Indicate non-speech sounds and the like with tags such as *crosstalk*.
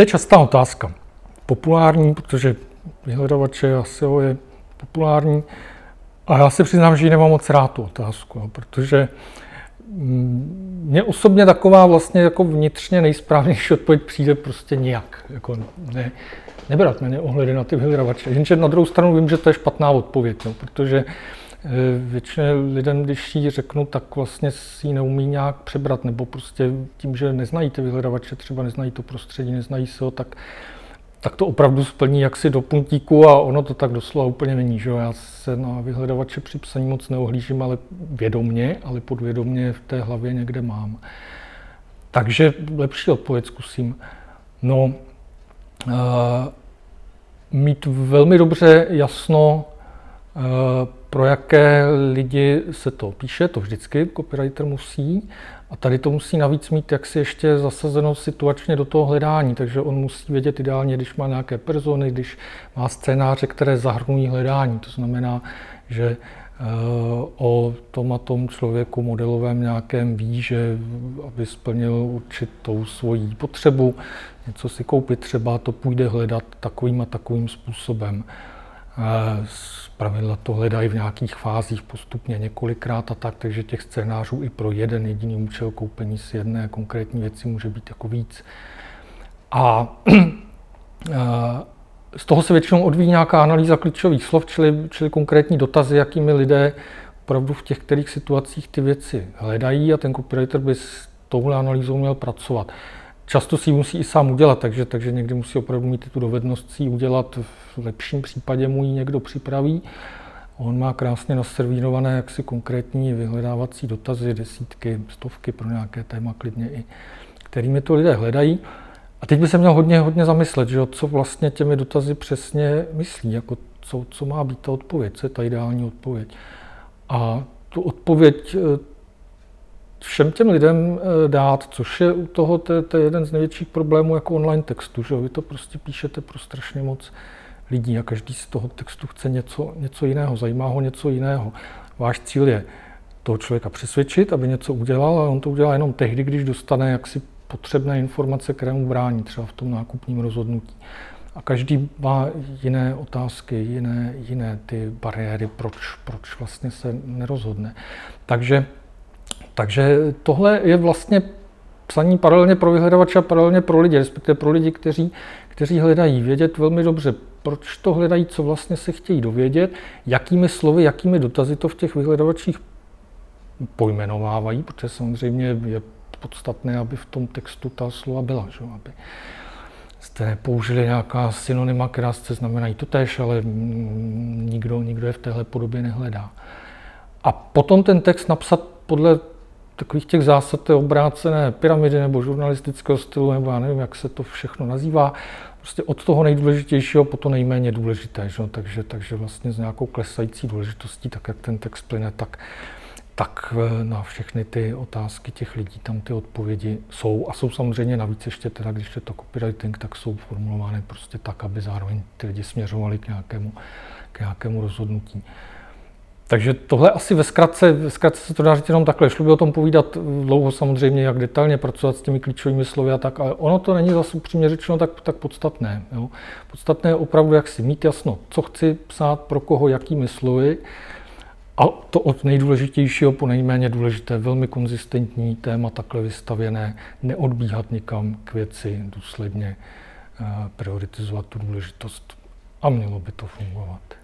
To je častá otázka. Populární, protože vyhledávače SEO je populární. A já se přiznám, že ji nemám moc rád tu otázku, protože mm, mně osobně taková vlastně jako vnitřně nejsprávnější odpověď přijde prostě nijak. Jako ne, nebrat ně ohledy na ty vyhledávače. Jenže na druhou stranu vím, že to je špatná odpověď, no, protože většině lidem, když ji řeknu, tak vlastně si ji neumí nějak přebrat, nebo prostě tím, že neznají ty vyhledávače, třeba neznají to prostředí, neznají se ho, tak tak to opravdu splní jaksi do puntíku a ono to tak doslova úplně není. Že? Já se na vyhledávače při psaní moc neohlížím, ale vědomně, ale podvědomně v té hlavě někde mám. Takže lepší odpověď zkusím. No, uh, mít velmi dobře jasno, uh, pro jaké lidi se to píše, to vždycky copywriter musí, a tady to musí navíc mít jaksi ještě zasazeno situačně do toho hledání, takže on musí vědět ideálně, když má nějaké persony, když má scénáře, které zahrnují hledání. To znamená, že eh, o tom a tom člověku modelovém nějakém ví, že aby splnil určitou svoji potřebu, něco si koupit třeba, to půjde hledat takovým a takovým způsobem. Z pravidla to hledají v nějakých fázích postupně několikrát a tak, takže těch scénářů i pro jeden jediný účel koupení si jedné konkrétní věci může být jako víc. *clears throat* A z toho se většinou odvíjí nějaká analýza klíčových slov, čili, čili konkrétní dotazy, jakými lidé opravdu v těch kterých situacích ty věci hledají a ten copywriter by s touhle analýzou měl pracovat. Často si ji musí i sám udělat, takže, takže někdy musí opravdu mít tu dovednost si ji udělat. V lepším případě mu ji někdo připraví. On má krásně naservírované jaksi konkrétní vyhledávací dotazy, desítky, stovky pro nějaké téma klidně i, kterými to lidé hledají. A teď by se měl hodně, hodně zamyslet, že co vlastně těmi dotazy přesně myslí, jako co, co má být ta odpověď, co je ta ideální odpověď. A tu odpověď všem těm lidem eh, dát, což je u toho to, to je jeden z největších problémů jako online textu, že vy to prostě píšete pro strašně moc lidí a každý z toho textu chce něco, něco jiného, zajímá ho něco jiného. Váš cíl je toho člověka přesvědčit, aby něco udělal, ale on to udělá jenom tehdy, když dostane jaksi potřebné informace, které mu brání, třeba v tom nákupním rozhodnutí. A každý má jiné otázky, jiné, jiné ty bariéry, proč, proč vlastně se nerozhodne. Takže takže tohle je vlastně psaní paralelně pro vyhledávače a paralelně pro lidi, respektive pro lidi, kteří, kteří hledají vědět velmi dobře, proč to hledají, co vlastně se chtějí dovědět, jakými slovy, jakými dotazy to v těch vyhledavačích pojmenovávají, protože samozřejmě je podstatné, aby v tom textu ta slova byla, že? aby jste nepoužili nějaká synonyma, která se znamenají to tež, ale nikdo, nikdo je v téhle podobě nehledá. A potom ten text napsat podle takových těch zásad té obrácené pyramidy nebo žurnalistického stylu, nebo já nevím, jak se to všechno nazývá, prostě od toho nejdůležitějšího po to nejméně důležité. Že? Takže, takže vlastně s nějakou klesající důležitostí, tak jak ten text plyne, tak, tak eh, na všechny ty otázky těch lidí tam ty odpovědi jsou. A jsou samozřejmě navíc ještě teda, když je to copywriting, tak jsou formulovány prostě tak, aby zároveň ty lidi směřovali k nějakému, k nějakému rozhodnutí. Takže tohle asi ve zkratce, ve zkratce se to dá říct jenom takhle. Šlo by o tom povídat dlouho samozřejmě, jak detailně pracovat s těmi klíčovými slovy a tak, ale ono to není zase upřímně řečeno tak, tak podstatné. Jo. Podstatné je opravdu, jak si mít jasno, co chci psát, pro koho, jakými slovy. A to od nejdůležitějšího po nejméně důležité, velmi konzistentní téma takhle vystavěné, neodbíhat nikam k věci, důsledně eh, prioritizovat tu důležitost. A mělo by to fungovat.